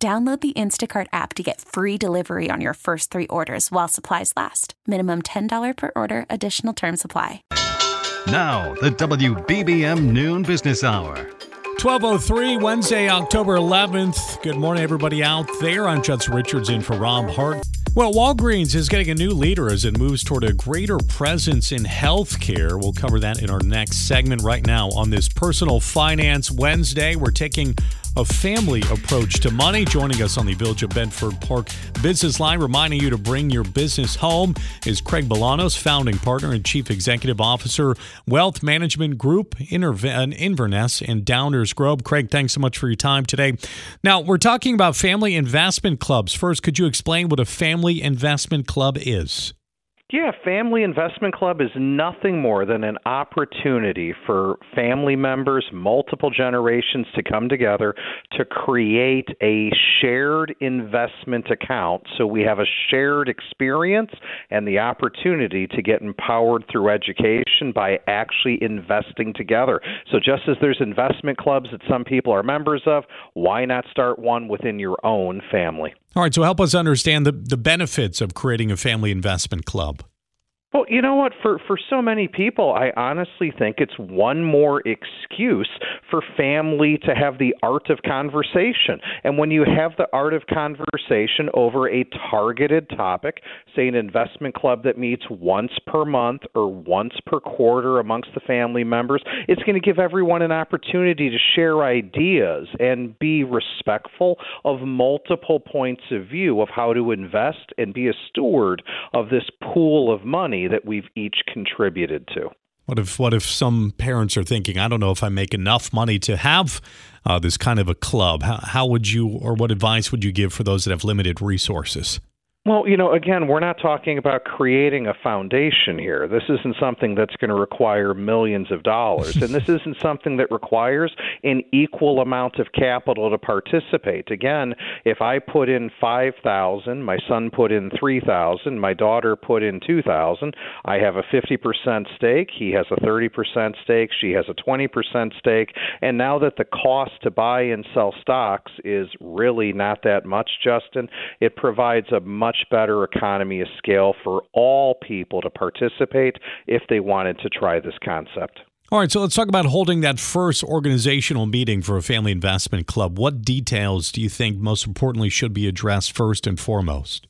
Download the Instacart app to get free delivery on your first three orders while supplies last. Minimum $10 per order, additional term supply. Now, the WBBM Noon Business Hour. 1203, Wednesday, October 11th. Good morning, everybody out there. I'm Judson Richards in for Rob Hart. Well, Walgreens is getting a new leader as it moves toward a greater presence in healthcare. We'll cover that in our next segment right now on this Personal Finance Wednesday. We're taking a family approach to money. Joining us on the Village of Bedford Park Business Line, reminding you to bring your business home, is Craig Bolanos, founding partner and chief executive officer, Wealth Management Group, Inverness, and Downers Grove. Craig, thanks so much for your time today. Now, we're talking about family investment clubs. First, could you explain what a family investment club is? Yeah, Family Investment Club is nothing more than an opportunity for family members, multiple generations to come together to create a shared investment account so we have a shared experience and the opportunity to get empowered through education by actually investing together. So, just as there's investment clubs that some people are members of, why not start one within your own family? All right, so help us understand the, the benefits of creating a family investment club. Well, you know what? For for so many people, I honestly think it's one more excuse for family to have the art of conversation. And when you have the art of conversation over a targeted topic, say an investment club that meets once per month or once per quarter amongst the family members, it's going to give everyone an opportunity to share ideas and be respectful of multiple points of view of how to invest and be a steward of this pool of money money that we've each contributed to. What if what if some parents are thinking, I don't know if I make enough money to have uh, this kind of a club? How, how would you, or what advice would you give for those that have limited resources? Well, you know, again, we're not talking about creating a foundation here. This isn't something that's going to require millions of dollars. and this isn't something that requires an equal amount of capital to participate. Again, if I put in 5,000, my son put in 3,000, my daughter put in 2,000, I have a 50% stake, he has a 30% stake, she has a 20% stake, and now that the cost to buy and sell stocks is really not that much, Justin, it provides a much much better economy of scale for all people to participate if they wanted to try this concept. All right, so let's talk about holding that first organizational meeting for a family investment club. What details do you think most importantly should be addressed first and foremost?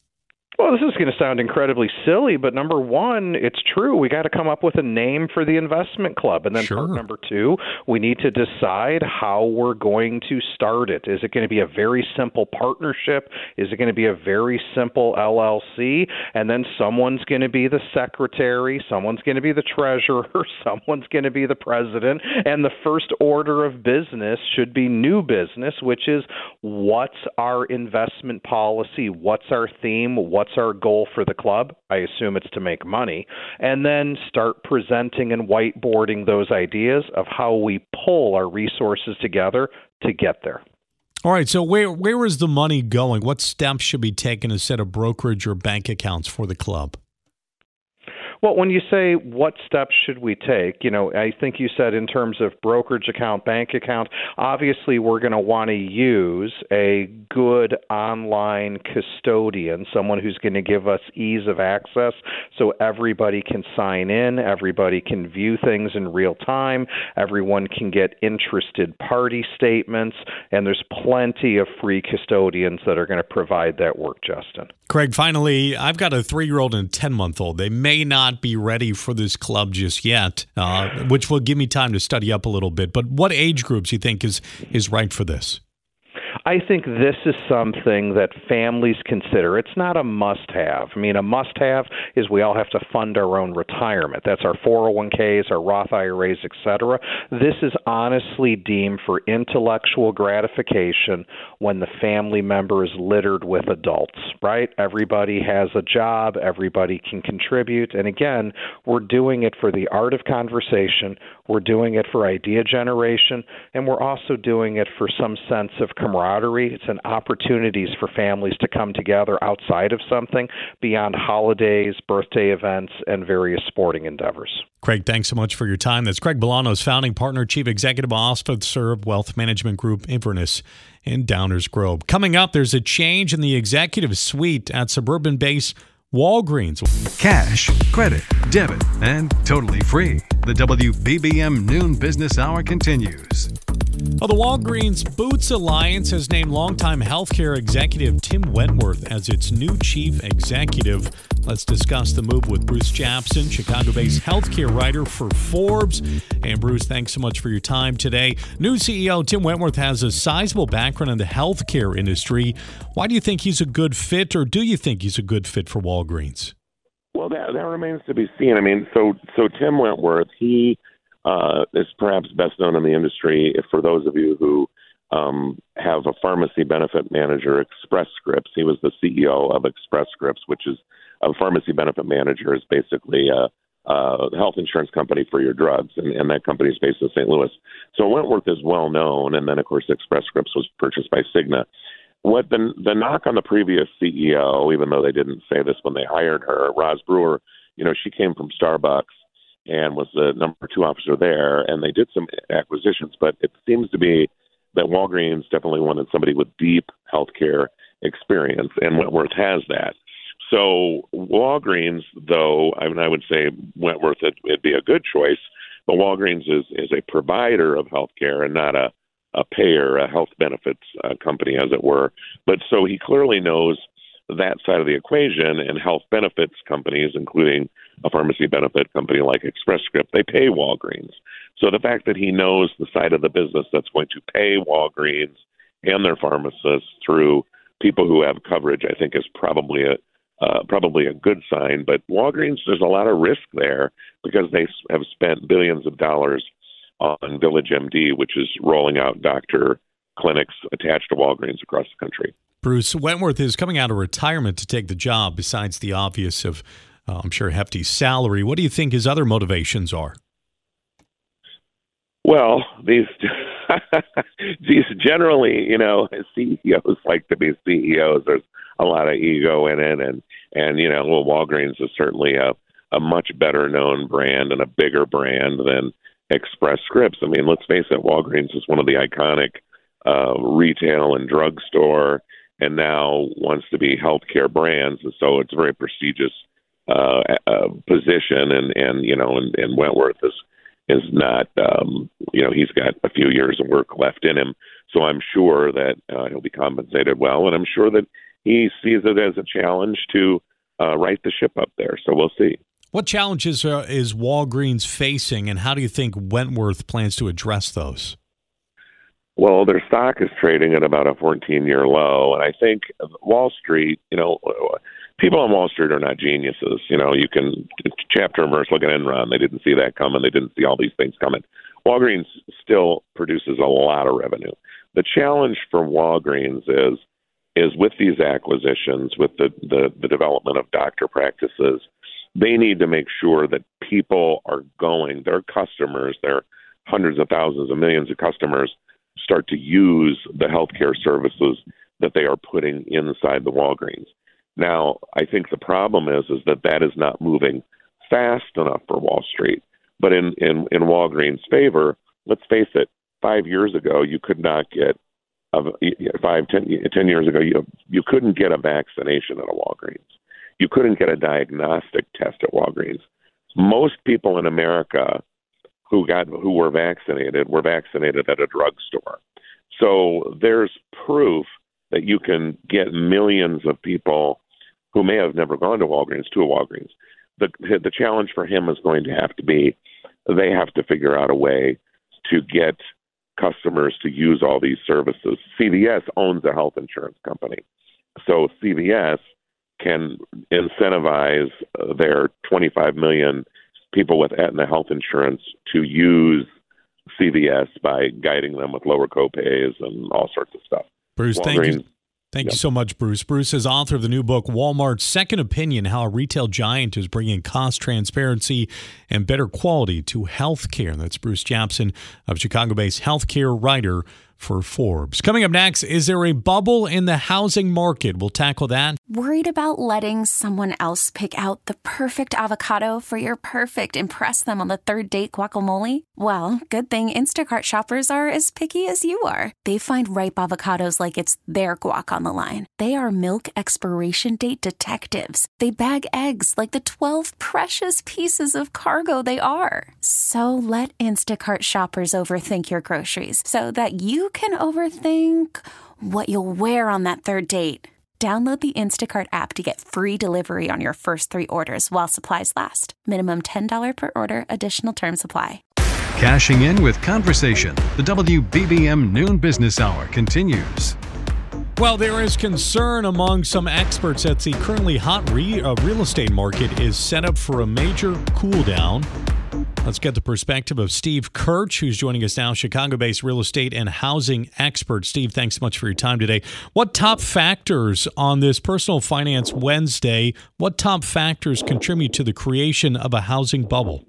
Well, this is going to sound incredibly silly, but number one, it's true. We got to come up with a name for the investment club. And then sure. part number two, we need to decide how we're going to start it. Is it going to be a very simple partnership? Is it going to be a very simple LLC? And then someone's going to be the secretary, someone's going to be the treasurer, someone's going to be the president. And the first order of business should be new business, which is what's our investment policy? What's our theme? What's what's our goal for the club? I assume it's to make money. And then start presenting and whiteboarding those ideas of how we pull our resources together to get there. All right, so where where is the money going? What steps should be taken to set up brokerage or bank accounts for the club? Well, when you say what steps should we take, you know, I think you said in terms of brokerage account, bank account, obviously we're going to want to use a good online custodian, someone who's going to give us ease of access so everybody can sign in, everybody can view things in real time, everyone can get interested party statements, and there's plenty of free custodians that are going to provide that work, Justin. Craig, finally, I've got a three year old and a 10 month old. They may not not be ready for this club just yet, uh, which will give me time to study up a little bit. But what age groups you think is is right for this? I think this is something that families consider. It's not a must have. I mean, a must have is we all have to fund our own retirement. That's our 401ks, our Roth IRAs, etc. This is honestly deemed for intellectual gratification when the family member is littered with adults, right? Everybody has a job, everybody can contribute. And again, we're doing it for the art of conversation, we're doing it for idea generation, and we're also doing it for some sense of camaraderie. It's an opportunities for families to come together outside of something beyond holidays, birthday events, and various sporting endeavors. Craig, thanks so much for your time. That's Craig Bolanos, founding partner, chief executive officer of Wealth Management Group Inverness in Downers Grove. Coming up, there's a change in the executive suite at suburban base Walgreens. Cash, credit, debit, and totally free. The WBBM Noon Business Hour continues. Well, the Walgreens Boots Alliance has named longtime healthcare executive Tim Wentworth as its new chief executive. Let's discuss the move with Bruce Japsen, Chicago based healthcare writer for Forbes. And Bruce, thanks so much for your time today. New CEO Tim Wentworth has a sizable background in the healthcare industry. Why do you think he's a good fit, or do you think he's a good fit for Walgreens? Well, that, that remains to be seen. I mean, so so Tim Wentworth, he uh, is perhaps best known in the industry for those of you who um, have a pharmacy benefit manager, Express Scripts. He was the CEO of Express Scripts, which is a pharmacy benefit manager is basically a, a health insurance company for your drugs, and, and that company is based in St. Louis. So Wentworth is well known, and then of course Express Scripts was purchased by Cigna. What the the knock on the previous CEO, even though they didn't say this when they hired her, Roz Brewer, you know, she came from Starbucks and was the number two officer there. And they did some acquisitions, but it seems to be that Walgreens definitely wanted somebody with deep healthcare experience, and Wentworth has that. So Walgreens, though, I mean, I would say Wentworth would it'd be a good choice, but Walgreens is is a provider of healthcare and not a a payer, a health benefits uh, company, as it were. But so he clearly knows that side of the equation, and health benefits companies, including a pharmacy benefit company like Express Script, they pay Walgreens. So the fact that he knows the side of the business that's going to pay Walgreens and their pharmacists through people who have coverage, I think, is probably a uh, probably a good sign. But Walgreens, there's a lot of risk there because they have spent billions of dollars on Village MD, which is rolling out doctor clinics attached to Walgreens across the country. Bruce Wentworth is coming out of retirement to take the job, besides the obvious of, uh, I'm sure, hefty salary. What do you think his other motivations are? Well, these these generally, you know, CEOs like to be CEOs. There's a lot of ego in it, and and you know, well, Walgreens is certainly a a much better known brand and a bigger brand than Express Scripts. I mean, let's face it, Walgreens is one of the iconic uh, retail and drugstore and now wants to be healthcare brands. And so it's a very prestigious uh, uh, position. And, and, you know, and, and Wentworth is, is not, um, you know, he's got a few years of work left in him. So I'm sure that uh, he'll be compensated well. And I'm sure that he sees it as a challenge to uh, right the ship up there. So we'll see. What challenges uh, is Walgreens facing, and how do you think Wentworth plans to address those? Well, their stock is trading at about a 14 year low. And I think Wall Street, you know, people on Wall Street are not geniuses. You know, you can chapter and verse look at Enron. They didn't see that coming. They didn't see all these things coming. Walgreens still produces a lot of revenue. The challenge for Walgreens is is with these acquisitions, with the, the, the development of doctor practices, they need to make sure that people are going, their customers, their hundreds of thousands of millions of customers start to use the healthcare services that they are putting inside the Walgreens. Now, I think the problem is is that that is not moving fast enough for Wall Street. But in in in Walgreens' favor, let's face it, five years ago you could not get a, five ten ten years ago you you couldn't get a vaccination at a Walgreens. You couldn't get a diagnostic test at Walgreens. Most people in America who got who were vaccinated were vaccinated at a drugstore. So there's proof that you can get millions of people who may have never gone to Walgreens to a Walgreens. The the challenge for him is going to have to be they have to figure out a way to get customers to use all these services. CVS owns a health insurance company. So CVS can incentivize uh, their 25 million people with Aetna health insurance to use CVS by guiding them with lower copays and all sorts of stuff. Bruce, Walgreens, thank you. Thank yep. you so much, Bruce. Bruce is author of the new book, Walmart's Second Opinion How a Retail Giant is Bringing Cost Transparency and Better Quality to Healthcare. That's Bruce Japsen of Chicago based healthcare writer for Forbes. Coming up next, is there a bubble in the housing market? We'll tackle that. Worried about letting someone else pick out the perfect avocado for your perfect impress them on the third date guacamole? Well, good thing Instacart shoppers are as picky as you are. They find ripe avocados like it's their guac on the line. They are milk expiration date detectives. They bag eggs like the 12 precious pieces of cargo they are. So let Instacart shoppers overthink your groceries so that you can overthink what you'll wear on that third date. Download the Instacart app to get free delivery on your first three orders while supplies last. Minimum $10 per order, additional term supply. Cashing in with conversation. The WBBM Noon Business Hour continues. Well, there is concern among some experts that the currently hot re- uh, real estate market is set up for a major cool down Let's get the perspective of Steve Kerch, who's joining us now, Chicago based real estate and housing expert. Steve, thanks so much for your time today. What top factors on this Personal Finance Wednesday, what top factors contribute to the creation of a housing bubble?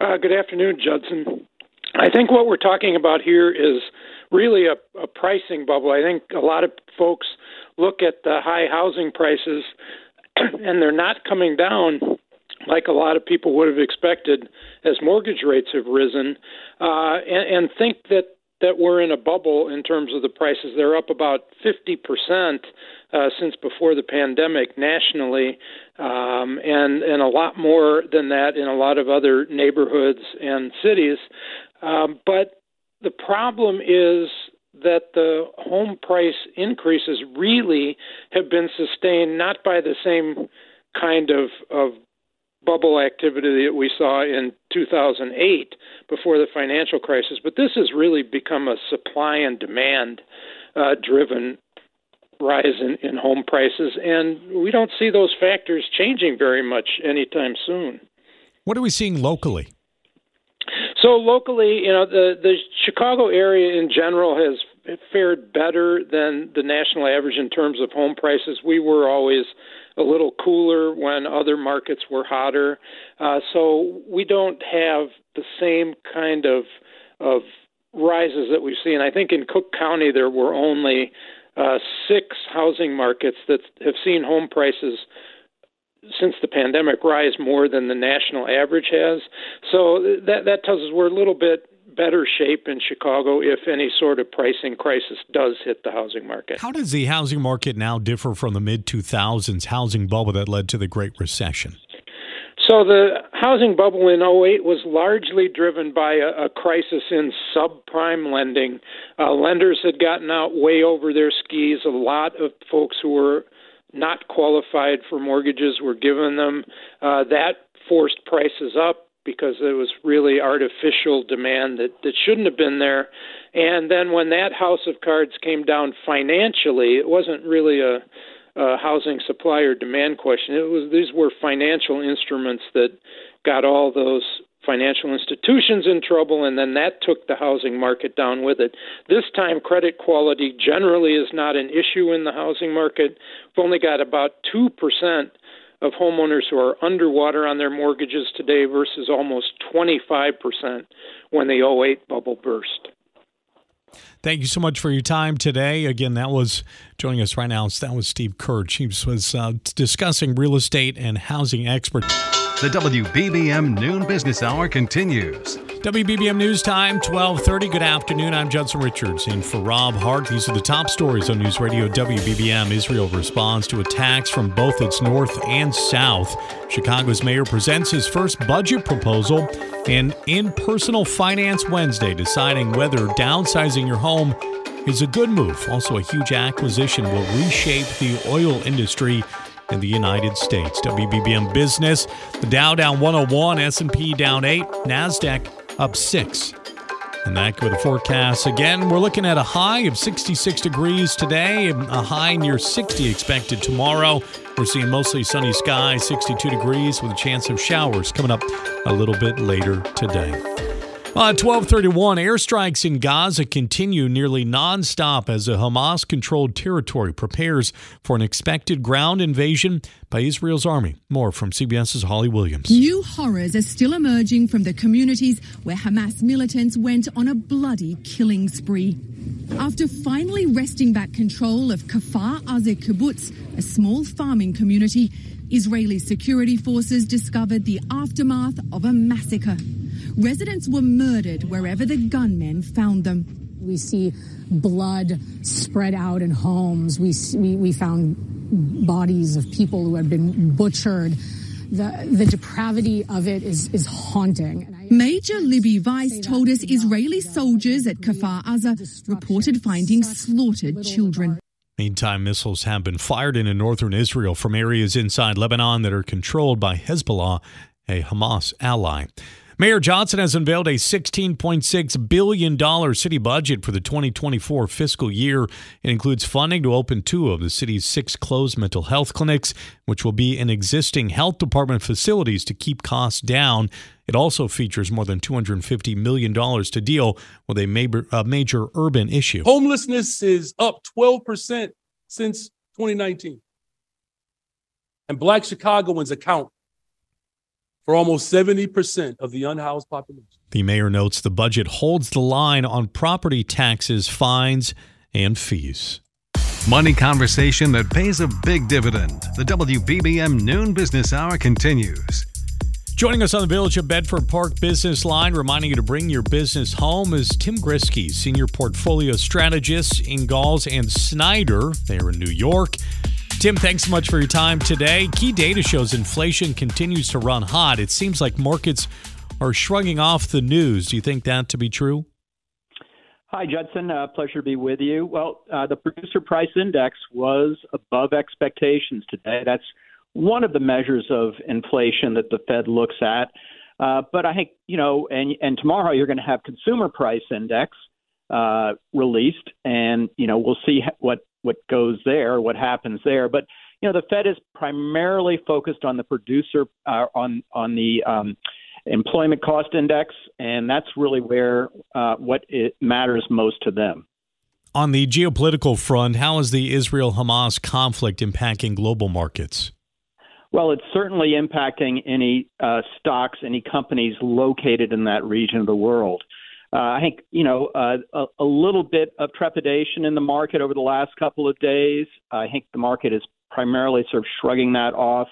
Uh, good afternoon, Judson. I think what we're talking about here is really a, a pricing bubble. I think a lot of folks look at the high housing prices and they're not coming down like a lot of people would have expected as mortgage rates have risen, uh, and, and think that that we're in a bubble in terms of the prices. They're up about 50% uh, since before the pandemic nationally, um, and and a lot more than that in a lot of other neighborhoods and cities. Um, but the problem is that the home price increases really have been sustained not by the same kind of, of bubble activity that we saw in 2008 before the financial crisis. But this has really become a supply and demand uh, driven rise in, in home prices, and we don't see those factors changing very much anytime soon. What are we seeing locally? So locally, you know, the the Chicago area in general has fared better than the national average in terms of home prices. We were always a little cooler when other markets were hotter. Uh, so we don't have the same kind of of rises that we've seen. I think in Cook County there were only uh, six housing markets that have seen home prices since the pandemic rise more than the national average has. So that that tells us we're a little bit better shape in Chicago if any sort of pricing crisis does hit the housing market. How does the housing market now differ from the mid 2000s housing bubble that led to the Great Recession? So the housing bubble in 08 was largely driven by a, a crisis in subprime lending. Uh, lenders had gotten out way over their skis. A lot of folks who were not qualified for mortgages were given them. Uh, that forced prices up because it was really artificial demand that, that shouldn't have been there. And then when that house of cards came down financially, it wasn't really a, a housing supply or demand question. It was these were financial instruments that got all those financial institutions in trouble, and then that took the housing market down with it. This time, credit quality generally is not an issue in the housing market. We've only got about 2% of homeowners who are underwater on their mortgages today versus almost 25% when the 08 bubble burst. Thank you so much for your time today. Again, that was joining us right now. That was Steve Kerch. He was uh, discussing real estate and housing experts. The WBBM Noon Business Hour continues. WBBM News Time, 1230. Good afternoon. I'm Judson Richards. And for Rob Hart, these are the top stories on News Radio WBBM. Israel responds to attacks from both its north and south. Chicago's mayor presents his first budget proposal. And in Personal Finance Wednesday, deciding whether downsizing your home is a good move. Also, a huge acquisition will reshape the oil industry in the United States. WBBM Business, the Dow down 101, S&P down 8, Nasdaq up 6. And that with the forecast. Again, we're looking at a high of 66 degrees today, a high near 60 expected tomorrow. We're seeing mostly sunny skies, 62 degrees, with a chance of showers coming up a little bit later today. Uh, 1231, airstrikes in Gaza continue nearly nonstop as a Hamas controlled territory prepares for an expected ground invasion by Israel's army. More from CBS's Holly Williams. New horrors are still emerging from the communities where Hamas militants went on a bloody killing spree. After finally wresting back control of Kfar Aza kibbutz, a small farming community, Israeli security forces discovered the aftermath of a massacre. Residents were murdered wherever the gunmen found them. We see blood spread out in homes. We, we, we found bodies of people who had been butchered. The, the depravity of it is, is haunting. Major Libby Weiss told us Israeli soldiers at Kfar Aza reported finding slaughtered children. Meantime, missiles have been fired into northern Israel from areas inside Lebanon that are controlled by Hezbollah, a Hamas ally. Mayor Johnson has unveiled a $16.6 billion city budget for the 2024 fiscal year. It includes funding to open two of the city's six closed mental health clinics, which will be in existing health department facilities to keep costs down. It also features more than $250 million to deal with a major, a major urban issue. Homelessness is up 12% since 2019. And black Chicagoans account for almost 70% of the unhoused population. The mayor notes the budget holds the line on property taxes, fines, and fees. Money conversation that pays a big dividend. The WBBM Noon Business Hour continues. Joining us on the Village of Bedford Park Business Line, reminding you to bring your business home, is Tim Ghriskey, Senior Portfolio Strategist Ingalls and Snyder. They're in New York. Tim, thanks so much for your time today. Key data shows inflation continues to run hot. It seems like markets are shrugging off the news. Do you think that to be true? Hi, Judson. Uh, pleasure to be with you. Well, uh, the producer price index was above expectations today. That's one of the measures of inflation that the Fed looks at. Uh, but I think you know, and and tomorrow you're going to have consumer price index uh, released, and you know we'll see what what goes there, what happens there. But you know, the Fed is primarily focused on the producer uh, on on the um, employment cost index, and that's really where uh, what it matters most to them. On the geopolitical front, how is the Israel Hamas conflict impacting global markets? Well, it's certainly impacting any uh, stocks, any companies located in that region of the world. Uh, I think you know uh, a, a, little bit of trepidation in the market over the last couple of days. I think the market is primarily sort of shrugging that off,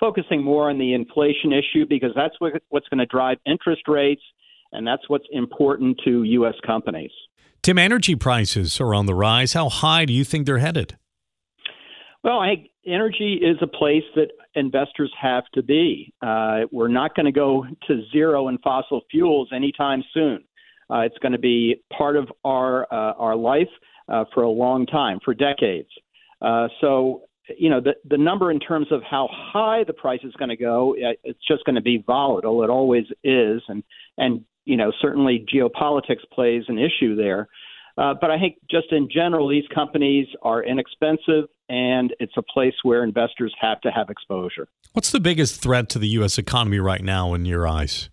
focusing more on the inflation issue because that's what, what's going to drive interest rates, and that's what's important to U.S. companies. Tim, energy prices are on the rise. How high do you think they're headed? Well, I think energy is a place that investors have to be. Uh, we're not going to go to zero in fossil fuels anytime soon. Uh, it's going to be part of our uh, our life uh, for a long time, for decades. Uh, so, you know, the the number in terms of how high the price is going to go, uh, it's just going to be volatile. It always is, and and you know, certainly geopolitics plays an issue there. Uh, but I think just in general, these companies are inexpensive, and it's a place where investors have to have exposure. What's the biggest threat to the U.S. economy right now, in your eyes?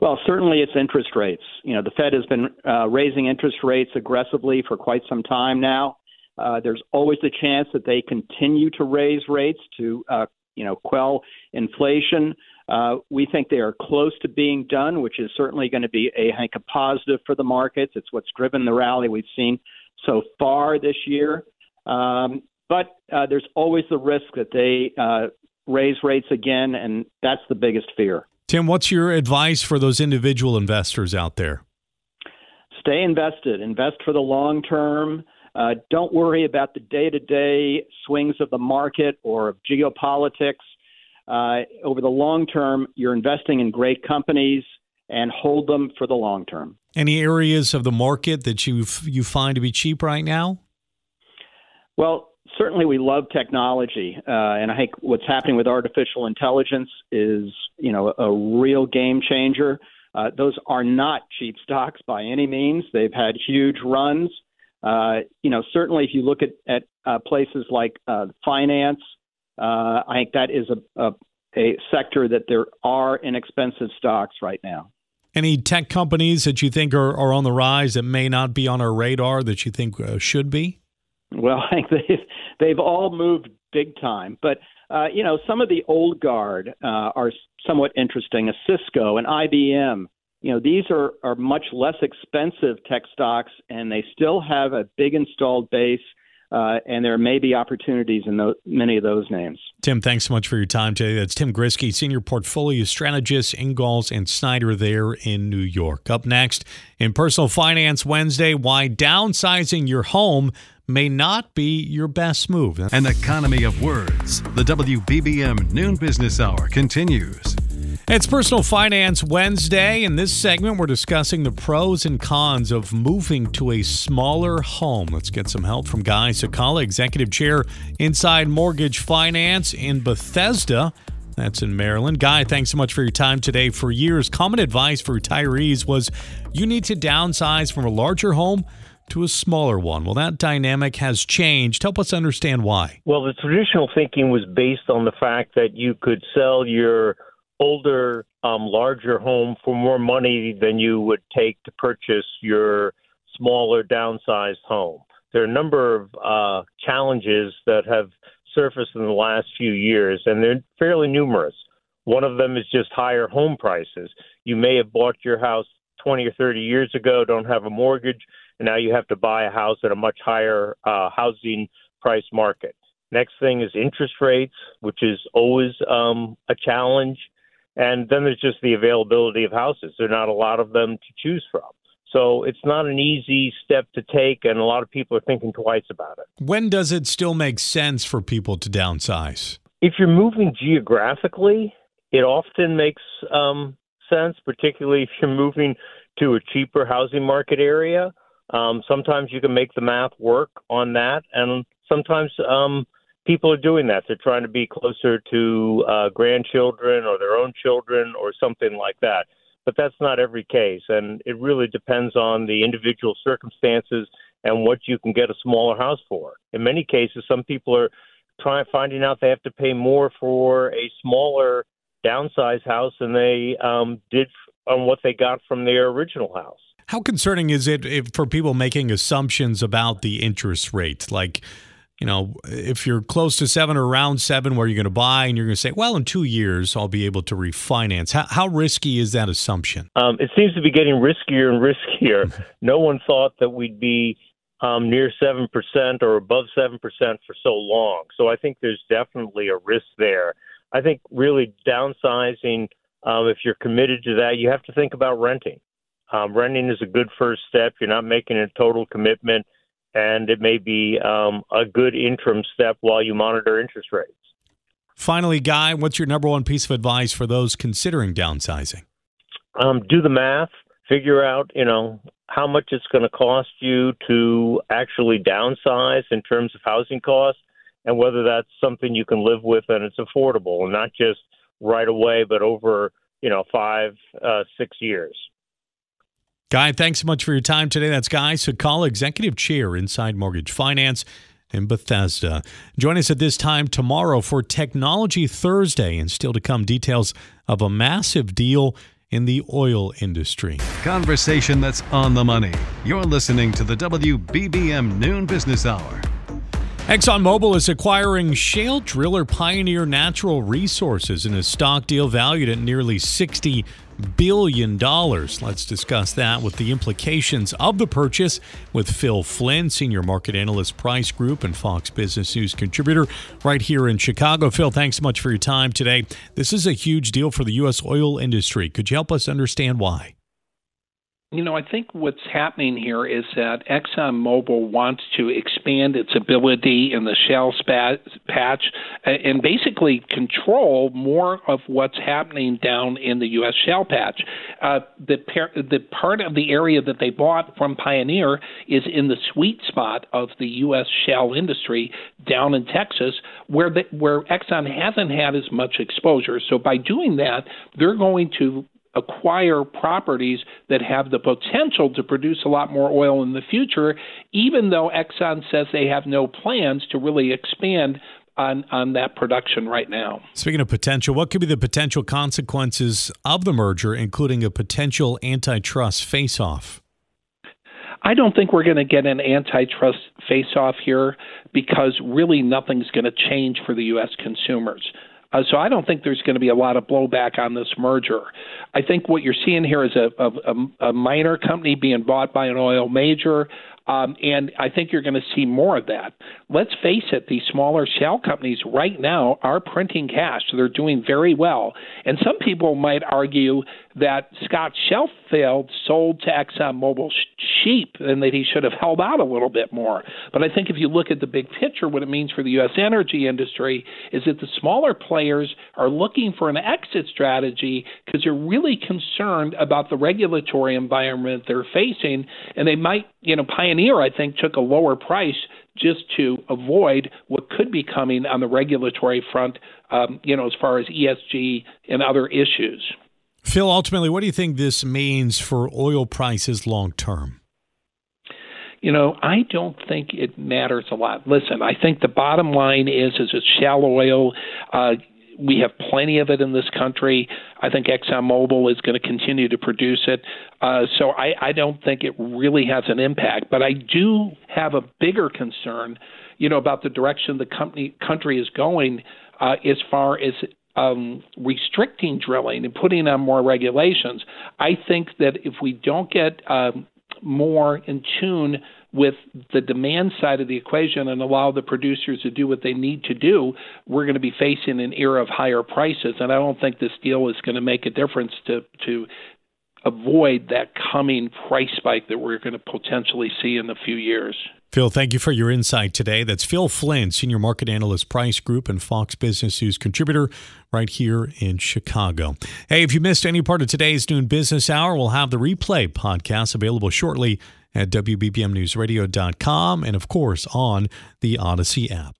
Well, certainly it's interest rates. You know, the Fed has been uh, raising interest rates aggressively for quite some time now. Uh, there's always the chance that they continue to raise rates to, uh, you know, quell inflation. Uh, we think they are close to being done, which is certainly going to be a, I think, a positive for the markets. It's what's driven the rally we've seen so far this year. Um, but uh, there's always the risk that they uh, raise rates again, and that's the biggest fear. Tim, what's your advice for those individual investors out there? Stay invested, invest for the long term. Uh, don't worry about the day to day swings of the market or of geopolitics. Uh, over the long term, you're investing in great companies and hold them for the long term. Any areas of the market that you you find to be cheap right now? Well, certainly we love technology, uh, and I think what's happening with artificial intelligence is, you know, a real game changer. Uh, those are not cheap stocks by any means. They've had huge runs. Uh, you know, certainly if you look at at uh, places like uh, finance, uh, I think that is a, a a sector that there are inexpensive stocks right now. Any tech companies that you think are, are on the rise that may not be on our radar that you think uh, should be? Well, they've, they've all moved big time. But, uh, you know, some of the old guard uh, are somewhat interesting. A Cisco and IBM, you know, these are, are much less expensive tech stocks, and they still have a big installed base uh, and there may be opportunities in those, many of those names. Tim, thanks so much for your time today. That's Tim Ghriskey, Senior Portfolio Strategist, Ingalls and Snyder there in New York. Up next, in Personal Finance Wednesday, why downsizing your home may not be your best move. An economy of words. The WBBM Noon Business Hour continues. It's Personal Finance Wednesday. In this segment, we're discussing the pros and cons of moving to a smaller home. Let's get some help from Guy Cecala, Executive Chair inside Mortgage Finance in Bethesda. That's in Maryland. Guy, thanks so much for your time today. For years, common advice for retirees was you need to downsize from a larger home to a smaller one. Well, that dynamic has changed. Help us understand why. Well, the traditional thinking was based on the fact that you could sell your older, um, larger home for more money than you would take to purchase your smaller, downsized home. There are a number of uh, challenges that have surfaced in the last few years, and they're fairly numerous. One of them is just higher home prices. You may have bought your house 20 or 30 years ago, don't have a mortgage, now you have to buy a house at a much higher uh, housing price market. Next thing is interest rates, which is always um, a challenge. And then there's just the availability of houses. There are not a lot of them to choose from. So it's not an easy step to take, and a lot of people are thinking twice about it. When does it still make sense for people to downsize? If you're moving geographically, it often makes um, sense, particularly if you're moving to a cheaper housing market area. Um, sometimes you can make the math work on that, and sometimes um, people are doing that. They're trying to be closer to uh, grandchildren or their own children or something like that. But that's not every case, and it really depends on the individual circumstances and what you can get a smaller house for. In many cases, some people are trying finding out they have to pay more for a smaller downsized house than they um, did on what they got from their original house. How concerning is it for people making assumptions about the interest rate? Like, you know, if you're close to seven or around seven, where you're going to buy, and you're going to say, well, in two years, I'll be able to refinance. How, how risky is that assumption? Um, it seems to be getting riskier and riskier. no one thought that we'd be um, near 7% or above 7% for so long. So I think there's definitely a risk there. I think really downsizing, um, if you're committed to that, you have to think about renting. Um, renting is a good first step. You're not making a total commitment and it may be um, a good interim step while you monitor interest rates. Finally, Guy, what's your number one piece of advice for those considering downsizing? Um, do the math. Figure out, you know, how much it's going to cost you to actually downsize in terms of housing costs, and whether that's something you can live with and it's affordable, and not just right away, but over, you know, five, uh, six years. Guy, thanks so much for your time today. That's Guy Cecala, Executive Chair Inside Mortgage Finance in Bethesda. Join us at this time tomorrow for Technology Thursday and still to come details of a massive deal in the oil industry. Conversation that's on the money. You're listening to the WBBM Noon Business Hour. ExxonMobil is acquiring shale driller Pioneer Natural Resources in a stock deal valued at nearly 60 billion dollars. Let's discuss that with the implications of the purchase with Phil Flynn, senior market analyst, Price Group, and Fox Business News contributor, right here in Chicago. Phil, thanks so much for your time today. This is a huge deal for the U.S. oil industry. Could you help us understand why? You know, I think what's happening here is that ExxonMobil wants to expand its ability in the spat, patch and basically control more of what's happening down in the U.S. shale patch. Uh, the, par- the part of the area that they bought from Pioneer is in the sweet spot of the U.S. shale industry down in Texas, where the, where Exxon hasn't had as much exposure. So by doing that, they're going to acquire properties that have the potential to produce a lot more oil in the future, even though Exxon says they have no plans to really expand on, on that production right now. Speaking of potential, what could be the potential consequences of the merger, including a potential antitrust face off? I don't think we're going to get an antitrust face off here because really nothing's going to change for the U.S. consumers. Uh, so I don't think there's going to be a lot of blowback on this merger. I think what you're seeing here is a, a, a minor company being bought by an oil major. Um, and I think you're going to see more of that. Let's face it, these smaller shale companies right now are printing cash. They're doing very well. And some people might argue that Scott Sheffield sold to ExxonMobil cheap and that he should have held out a little bit more. But I think if you look at the big picture, what it means for the U.S. energy industry is that the smaller players are looking for an exit strategy because they're really concerned about the regulatory environment they're facing, and they might, you know, Pioneer, I think, took a lower price just to avoid what could be coming on the regulatory front, um, you know, as far as ESG and other issues. Phil, ultimately, what do you think this means for oil prices long term? You know, I don't think it matters a lot. Listen, I think the bottom line is is it's shale oil. Uh, we have plenty of it in this country. I think ExxonMobil is going to continue to produce it. Uh, so I, I don't think it really has an impact. But I do have a bigger concern, you know, about the direction the company country is going uh, as far as um, restricting drilling and putting on more regulations. I think that if we don't get um, more in tune with the demand side of the equation and allow the producers to do what they need to do, we're going to be facing an era of higher prices. And I don't think this deal is going to make a difference to to avoid that coming price spike that we're going to potentially see in a few years. Phil, thank you for your insight today. That's Phil Flynn, Senior Market Analyst, Price Group, and Fox Business News contributor right here in Chicago. Hey, if you missed any part of today's noon business hour, we'll have the replay podcast available shortly at WBBMNewsRadio.com and, of course, on the Odyssey app.